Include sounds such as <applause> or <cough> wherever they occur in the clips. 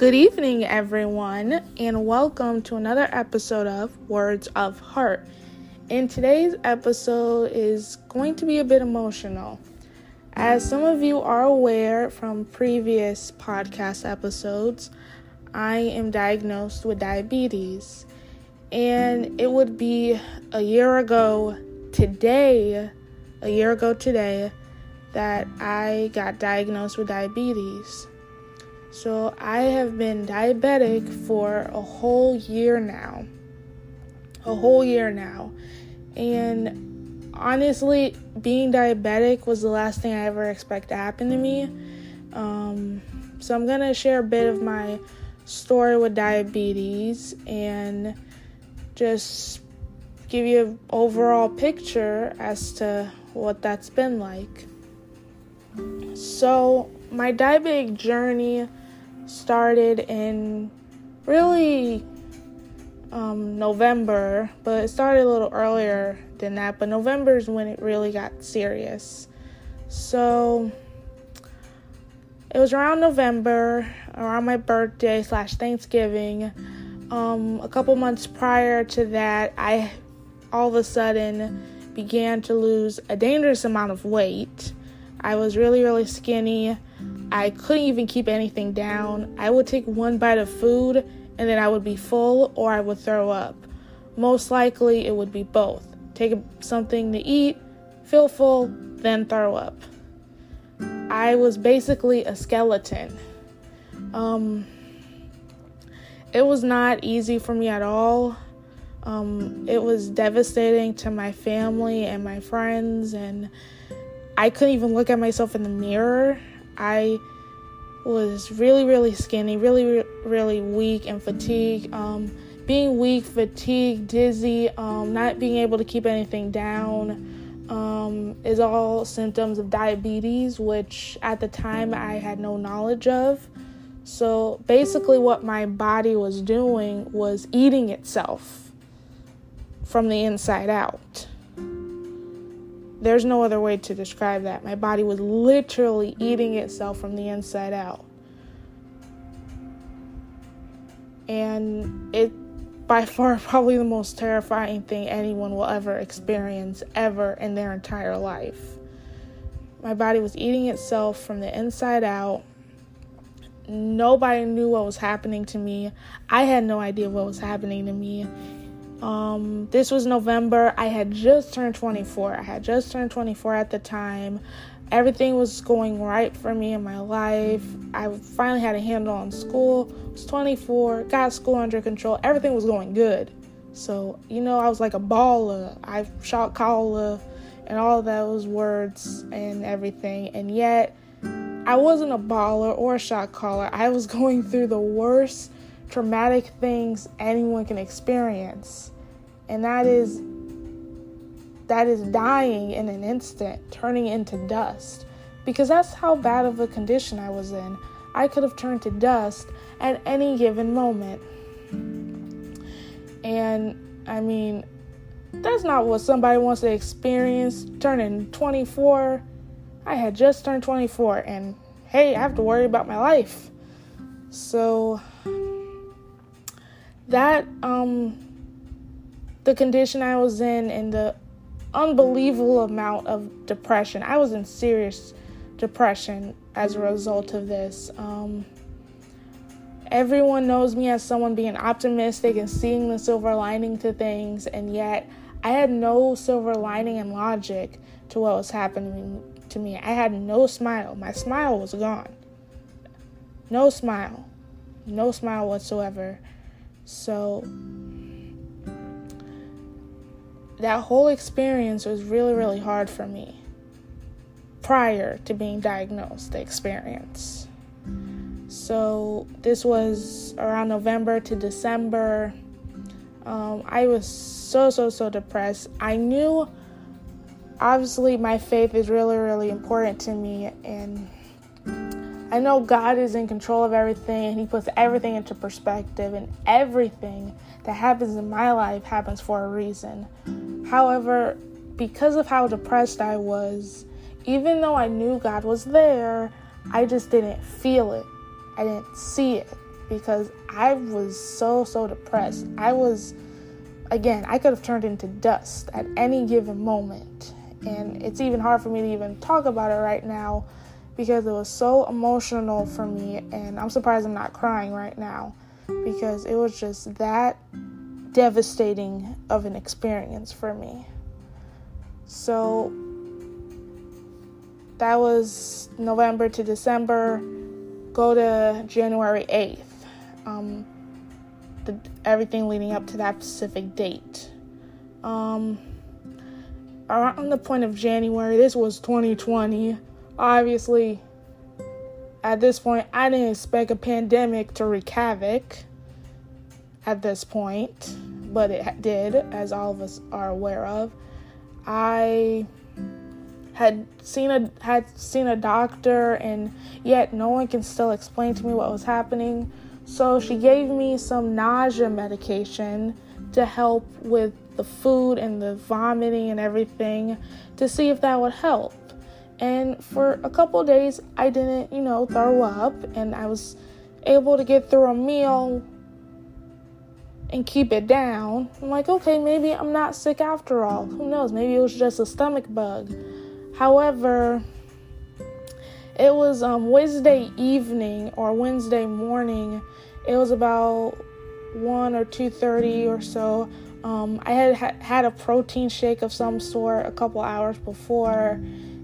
Good evening, everyone, and welcome to another episode of Words of Heart. And today's episode is going to be a bit emotional. As some of you are aware from previous podcast episodes, I am diagnosed with diabetes. And it would be a year ago today, a year ago today, that I got diagnosed with diabetes. So I have been diabetic for a whole year now. A whole year now. And honestly, being diabetic was the last thing I ever expect to happen to me. Um, so I'm going to share a bit of my story with diabetes and just give you an overall picture as to what that's been like. So, my diabetic journey started in really um, November, but it started a little earlier than that. But November is when it really got serious. So it was around November, around my birthday slash Thanksgiving. Um, a couple months prior to that, I all of a sudden began to lose a dangerous amount of weight. I was really, really skinny. I couldn't even keep anything down. I would take one bite of food and then I would be full or I would throw up. Most likely, it would be both. Take something to eat, feel full, then throw up. I was basically a skeleton. Um, it was not easy for me at all. Um, it was devastating to my family and my friends, and I couldn't even look at myself in the mirror. I was really, really skinny, really, really weak and fatigued. Um, being weak, fatigued, dizzy, um, not being able to keep anything down um, is all symptoms of diabetes, which at the time I had no knowledge of. So basically, what my body was doing was eating itself from the inside out. There's no other way to describe that. My body was literally eating itself from the inside out. And it by far <laughs> probably the most terrifying thing anyone will ever experience ever in their entire life. My body was eating itself from the inside out. Nobody knew what was happening to me. I had no idea what was happening to me. Um, this was November. I had just turned 24. I had just turned 24 at the time. Everything was going right for me in my life. I finally had a handle on school. I was 24, got school under control. Everything was going good. So, you know, I was like a baller. I shot caller and all those words and everything. And yet, I wasn't a baller or a shot caller. I was <laughs> going through the worst traumatic things anyone can experience. And that is that is dying in an instant, turning into dust. Because that's how bad of a condition I was in. I could have turned to dust at any given moment. And I mean, that's not what somebody wants to experience turning 24. I had just turned 24, and hey, I have to worry about my life. So, that um the condition I was in and the unbelievable amount of depression. I was in serious depression as a result of this. Um, everyone knows me as someone being optimistic and seeing the silver lining to things, and yet I had no silver lining and logic to what was happening to me. I had no smile. My smile was gone. No smile. No smile whatsoever. So that whole experience was really, really hard for me prior to being diagnosed, the experience. So this was around November to December. Um, I was so, so, so depressed. I knew, obviously, my faith is really, really important to me, and I know God is in control of everything and He puts everything into perspective, and everything that happens in my life happens for a reason. However, because of how depressed I was, even though I knew God was there, I just didn't feel it. I didn't see it. because I was so, so depressed. I was, again, I could have turned into dust at any given moment. And it's even hard for me to even talk about it right now because it was so emotional for me. And I'm surprised I'm not crying right now because it was just that devastating of an experience for me. So that was November to December. Go to January 8th. Um, the, everything leading up to that specific date. Um, around the point of January, this was 2020. Obviously, at this point, I didn't expect a pandemic to wreak havoc at this point, but it did, as all of us are aware of. I had seen a had seen a doctor and yet no one can still explain to me what was happening. So she gave me some nausea medication to help with the food and the vomiting and everything to see if that would help. And for a couple days I didn't, you know, throw up and I was able to get through a meal and keep it down. I'm like, okay, maybe I'm not sick after all. Who knows? Maybe it was just a stomach bug. However, it was um, Wednesday evening or Wednesday morning. It was about one or two thirty or so. Um, I had ha- had a protein shake of some sort a couple hours before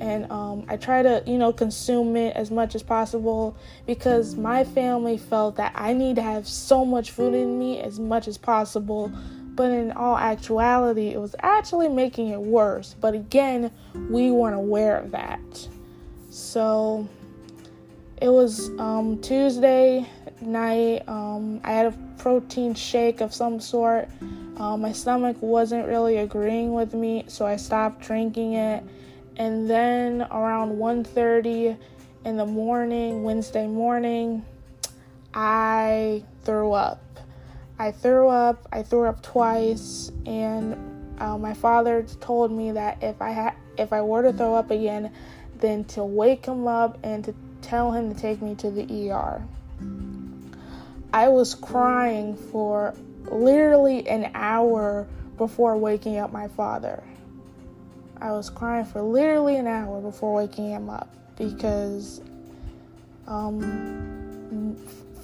and um, I try to, you know, consume it as much as possible because my family felt that I need to have so much food in me as much as possible. But in all actuality, it was actually making it worse. But again, we weren't aware of that. So it was um, Tuesday night. Um, I had a protein shake of some sort. Uh, my stomach wasn't really agreeing with me, so I stopped drinking it and then around 1:30 in the morning, Wednesday morning, I threw up. I threw up. I threw up twice, and uh, my father told me that if I had, if I were to throw up again, then to wake him up and to tell him to take me to the ER. I was crying for literally an hour before waking up my father. I was crying for literally an hour before waking him up because um,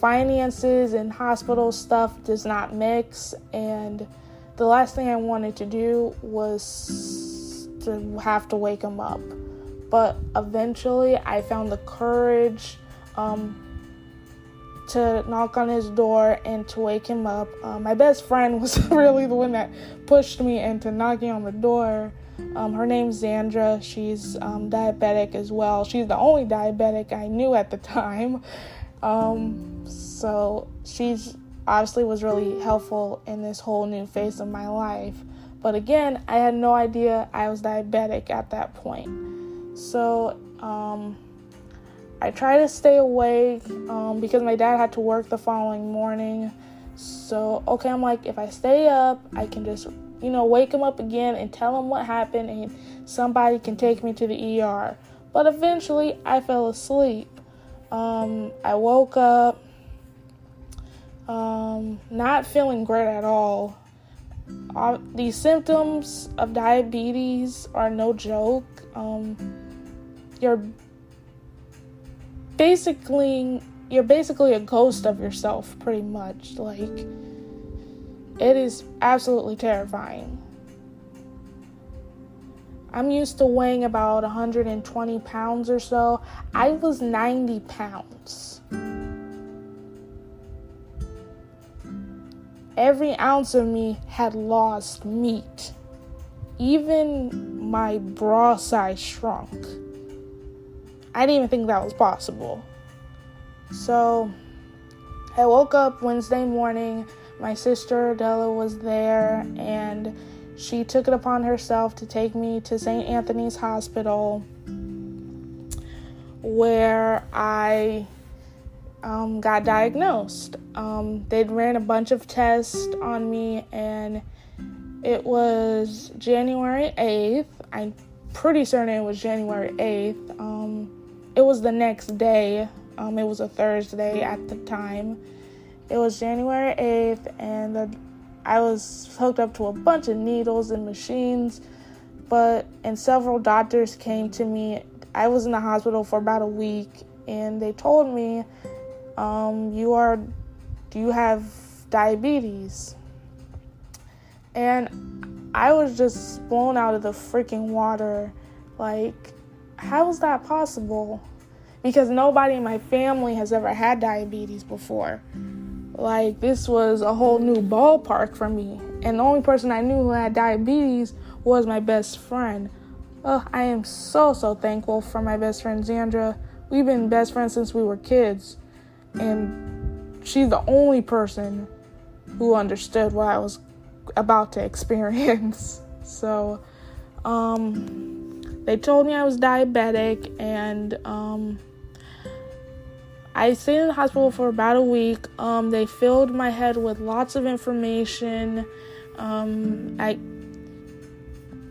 finances and hospital stuff does not mix. And the last thing I wanted to do was to have to wake him up. But eventually, I found the courage um, to knock on his door and to wake him up. Uh, my best friend was <laughs> really the one that pushed me into knocking on the door um, her name's Zandra. She's um, diabetic as well. She's the only diabetic I knew at the time. Um, so she's obviously was really helpful in this whole new phase of my life. But again, I had no idea I was diabetic at that point. So um, I try to stay awake um, because my dad had to work the following morning. So, okay, I'm like, if I stay up, I can just you know, wake him up again and tell him what happened, and somebody can take me to the ER. But eventually, I fell asleep. Um, I woke up um, not feeling great at all. Uh, these symptoms of diabetes are no joke. Um, you're basically you're basically a ghost of yourself, pretty much. Like it is absolutely terrifying. I'm used to weighing about 120 pounds or so. I was 90 pounds. Every ounce of me had lost meat. Even my bra size shrunk. I didn't even think that was possible. So I woke up Wednesday morning my sister Della was there, and she took it upon herself to take me to St. Anthony's Hospital, where I um, got diagnosed. Um, they'd ran a bunch of tests on me, and it was January 8th. I'm pretty certain it was January 8th. Um, it was the next day. Um, it was a Thursday at the time it was January 8th, and the, I was hooked up to a bunch of needles and machines. But and several doctors came to me. I was in the hospital for about a week, and they told me, um, "You are, you have diabetes?" And I was just blown out of the freaking water. Like, how is that possible? Because nobody in my family has ever had diabetes before. Like, this was a whole new ballpark for me. And the only person I knew who had diabetes was my best friend. Oh, I am so, so thankful for my best friend Xandra. We've been best friends since we were kids. And she's the only person who understood what I was about to <laughs> experience. So, um, they told me I was diabetic, and um, I stayed in the hospital for about a week. Um, they filled my head with lots of information um, at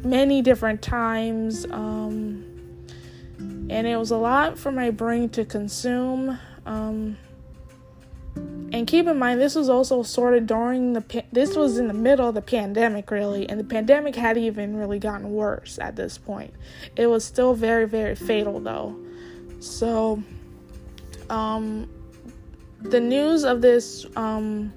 many different times, um, and it was a lot for my brain to consume. Um, and keep in mind, this was also sort of during the this was in the middle of the pandemic, really, and the pandemic hadn't even really gotten worse at this point. It was still very, very fatal, though. So, um, the news of this um,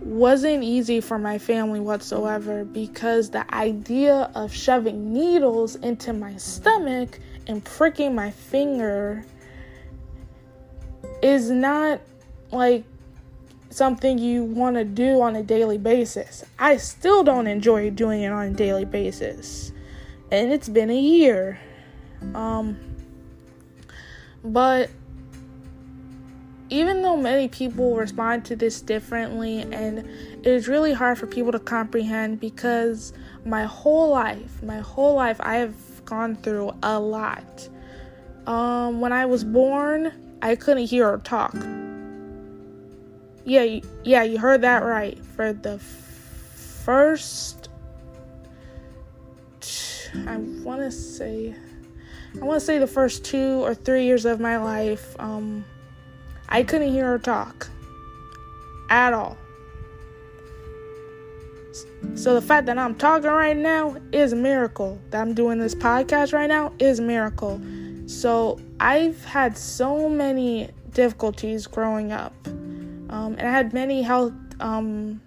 wasn't easy for my family whatsoever because the idea of shoving needles into my stomach and pricking my finger is not like something you want to do on a daily basis. I still don't enjoy doing it on a daily basis. And it's been a year. Um but even though many people respond to this differently and it is really hard for people to comprehend because my whole life, my whole life I have gone through a lot. Um when I was born, I couldn't hear or talk. Yeah, yeah, you heard that right. For the first, I want to say, I want to say the first two or three years of my life, um, I couldn't hear her talk at all. So the fact that I'm talking right now is a miracle. That I'm doing this podcast right now is a miracle. So I've had so many difficulties growing up. Um, and I had many health um,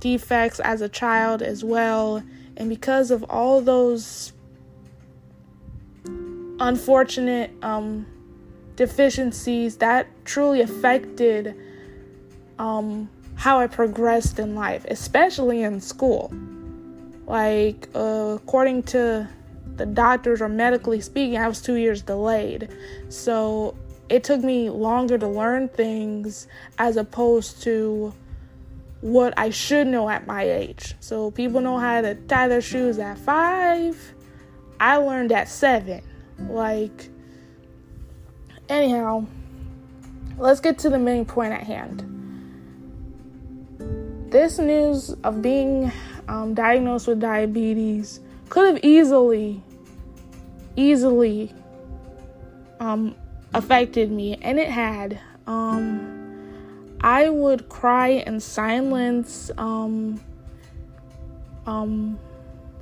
defects as a child as well. And because of all those unfortunate um, deficiencies, that truly affected um, how I progressed in life, especially in school. Like, uh, according to the doctors, or medically speaking, I was two years delayed. So it took me longer to learn things as opposed to what I should know at my age. So people know how to tie their shoes at five. I learned at seven. Like, anyhow, let's get to the main point at hand. This news of being um, diagnosed with diabetes could have easily, easily um, affected me, and it had. Um, I would cry in silence um, um,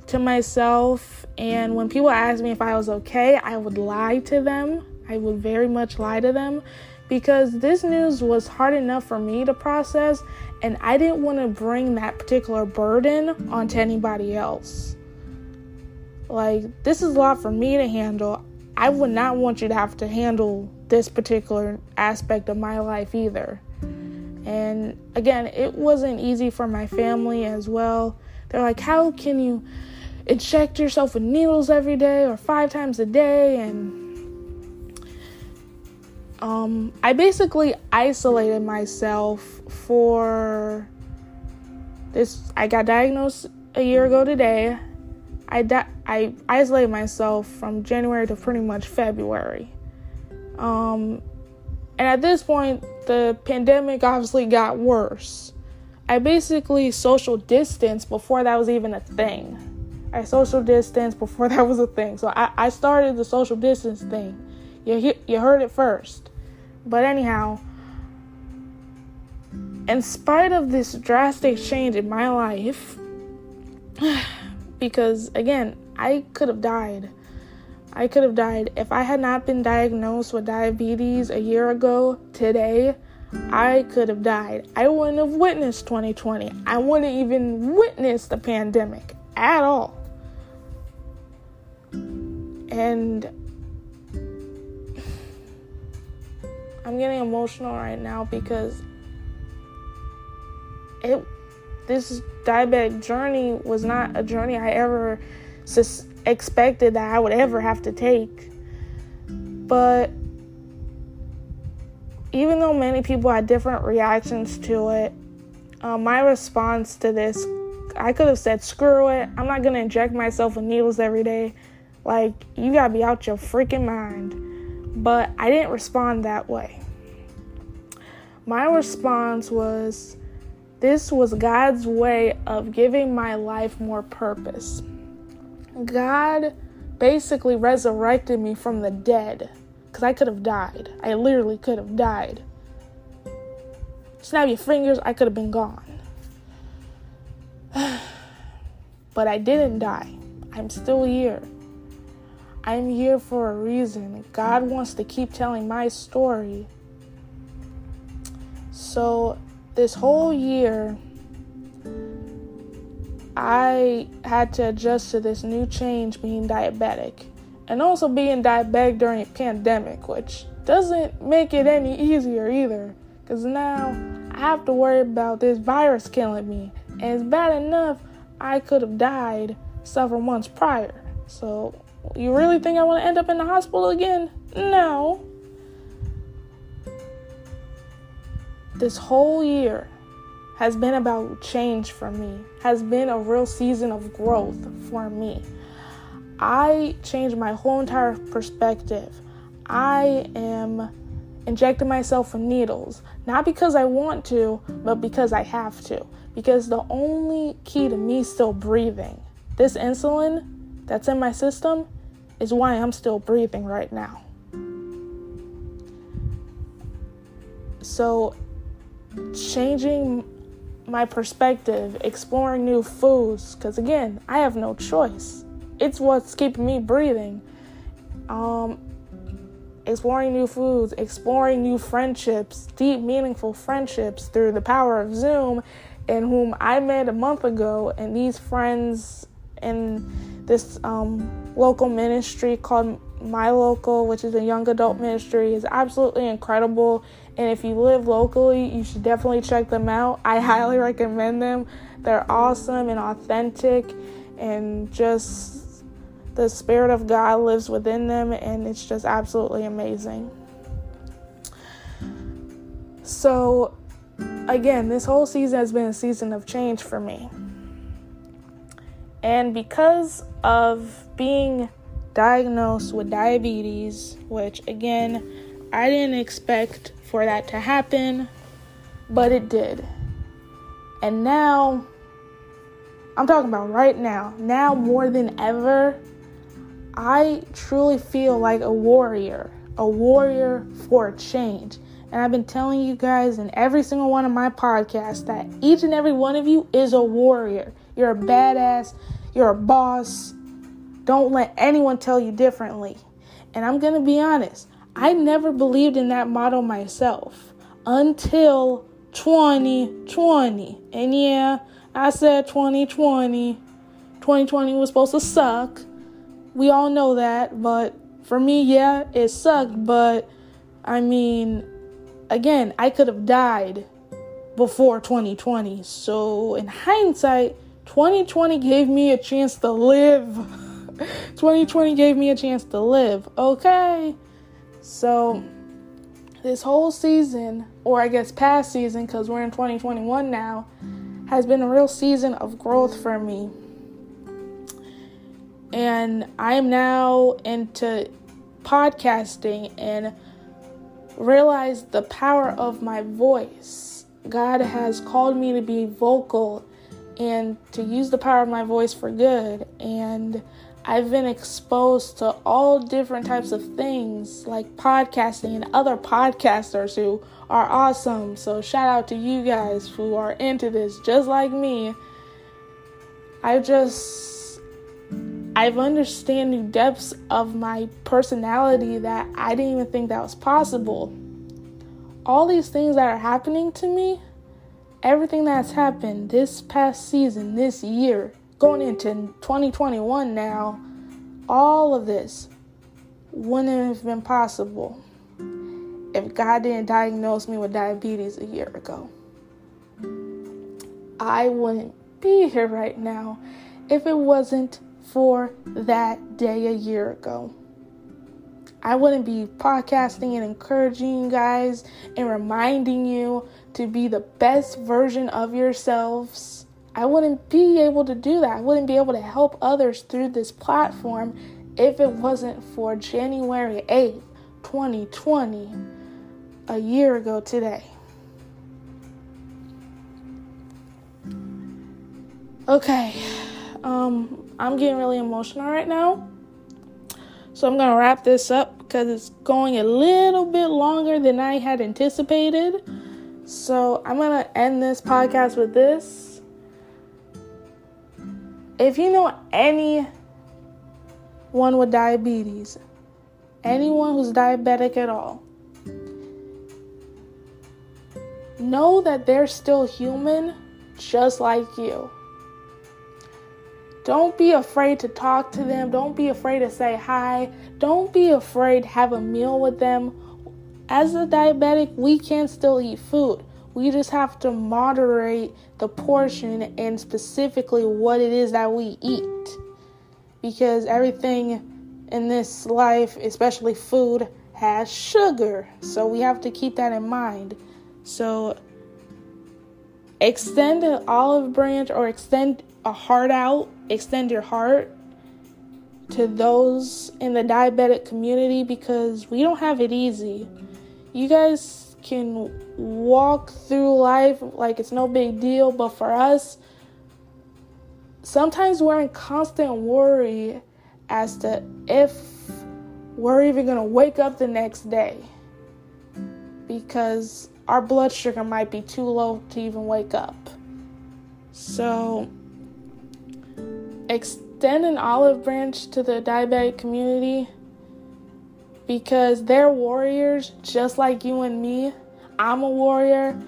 to myself, and when people asked me if I was okay, I would lie to them. I would very much lie to them because this news was hard enough for me to process, and I didn't want to bring that particular burden onto anybody else. Like, this is a lot for me to handle. I would not want you to have to handle this particular aspect of my life either. And again, it wasn't easy for my family as well. They're like, How can you inject yourself with needles every day or five times a day? And um, I basically isolated myself for this. I got diagnosed a year ago today. I di- I isolated myself from January to pretty much February. Um, and at this point, the pandemic obviously got worse. I basically social distance before that was even a thing. I social distance before <laughs> that was a thing. So I, I started the social distance thing. You, you heard it first. But anyhow, in spite of this drastic change in my life, <sighs> because again, I could have died. I could have died if I had not been diagnosed with diabetes a year ago today. I could have died. I wouldn't have witnessed 2020. I wouldn't even witness the pandemic at all. And I'm getting emotional right now because it this diabetic journey was not a journey I ever sus- expected that I would ever have to take. But even though many people had different reactions to it, uh, my response to this, I could have said, screw it. I'm not to inject myself with needles every day. Like, you got to be out your freaking mind. But I didn't respond that way. My response was, this was God's way of giving my life more purpose. God basically resurrected me from the dead because I could have died. I literally could have died. Snap your fingers, I could have been gone. <sighs> but I didn't die. I'm still here. I'm here for a reason. God wants to keep telling my story. So, this whole year, I had to adjust to this new change being diabetic and also being diabetic during a pandemic, which doesn't make it any easier either because now I have to worry about this virus killing me, and it's bad enough I could have died several months prior. So, you really think I want to end up in the hospital again? No. This whole year, has been about change for me, has been a real season of growth for me. I changed my whole entire perspective. I am injecting myself with needles, not because I want to, but because I have to. Because the only key to me still breathing, this insulin that's in my system, is why I'm still breathing right now. So, changing my perspective, exploring new foods, because again, I have no choice. It's what's keeping me breathing. Um, exploring new foods, exploring new friendships, deep, meaningful friendships through the power of Zoom, and whom I met a month ago, and these friends in this um, local ministry called My Local, which is a young adult ministry, is absolutely incredible and if you live locally, you should definitely check them out. I highly recommend them. They're awesome and authentic, and just the Spirit of God lives within them, and it's just absolutely amazing. So, again, this whole season has been a season of change for me. And because of being diagnosed with diabetes, which again, I didn't expect for that to happen, but it did. And now, I'm talking about right now, now more than ever, I truly feel like a warrior, a warrior for change. And I've been telling you guys in every single one of my podcasts that each and every one of you is a warrior. You're a badass, you're a boss. Don't let anyone tell you differently. And I'm going to be honest, I never believed in that motto myself until 2020. And yeah, I said 2020. 2020 was supposed to suck. We all know that, but for me, yeah, it sucked, but I mean, again, I could have died before 2020. So, in hindsight, 2020 gave me a chance to live. 2020 gave me a chance to live, okay? So, this whole season, or I guess past season, because we're in 2021 now, has been a real season of growth for me. And I am now into podcasting and realize the power of my voice. God has called me to be vocal and to use the power of my voice for good. And I've been exposed to all different types of things like podcasting and other podcasters who are awesome. So, shout out to you guys who are into this just like me. I just, I've understand new depths of my personality that I didn't even think that was possible. All these things that are happening to me, everything that's happened this past season, this year, going into 2021 now, all of this wouldn't have been possible if God didn't diagnose me with diabetes a year ago. I wouldn't be here right now if it wasn't for that day a year ago. I wouldn't be podcasting and encouraging you guys and reminding you to be the best version of yourselves I wouldn't be able to do that. I wouldn't be able to help others through this platform if it wasn't for January 8th, 2020, a year ago today. Okay, um, I'm getting really emotional right now. So I'm going to wrap this up because it's going a little bit longer than I had anticipated. So I'm going to end this podcast with this if you know anyone with diabetes, anyone who's diabetic at all, know that they're still human just like you. Don't be afraid to talk to them. Don't be afraid to say hi. Don't be afraid to have a meal with them. As a diabetic, we can still eat food. We just have to moderate the portion and specifically what it is that we eat. Because everything in this life, especially food, has sugar. So we have to keep that in mind. So extend an olive branch or extend a heart out, extend your heart to those in the diabetic community because we don't have it easy. You guys can walk through life like it's no big deal, but for us, sometimes we're in constant worry as to if we're even going to wake up the next day because our blood sugar might be too low to even wake up. So, extend an olive branch to the diabetic community because they're warriors just like you and me. I'm a warrior,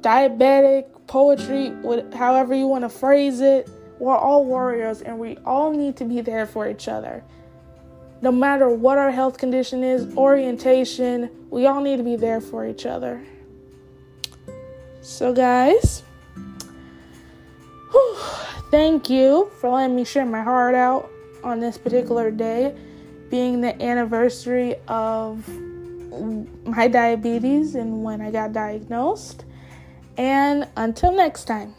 diabetic, poetry, however you want to phrase it. We're all warriors and we all need to be there for each other. No matter what our health condition is, orientation, we all need to be there for each other. So, guys, whew, thank you for letting me share my heart out on this particular day being the anniversary of my diabetes and when I got diagnosed. And until next time.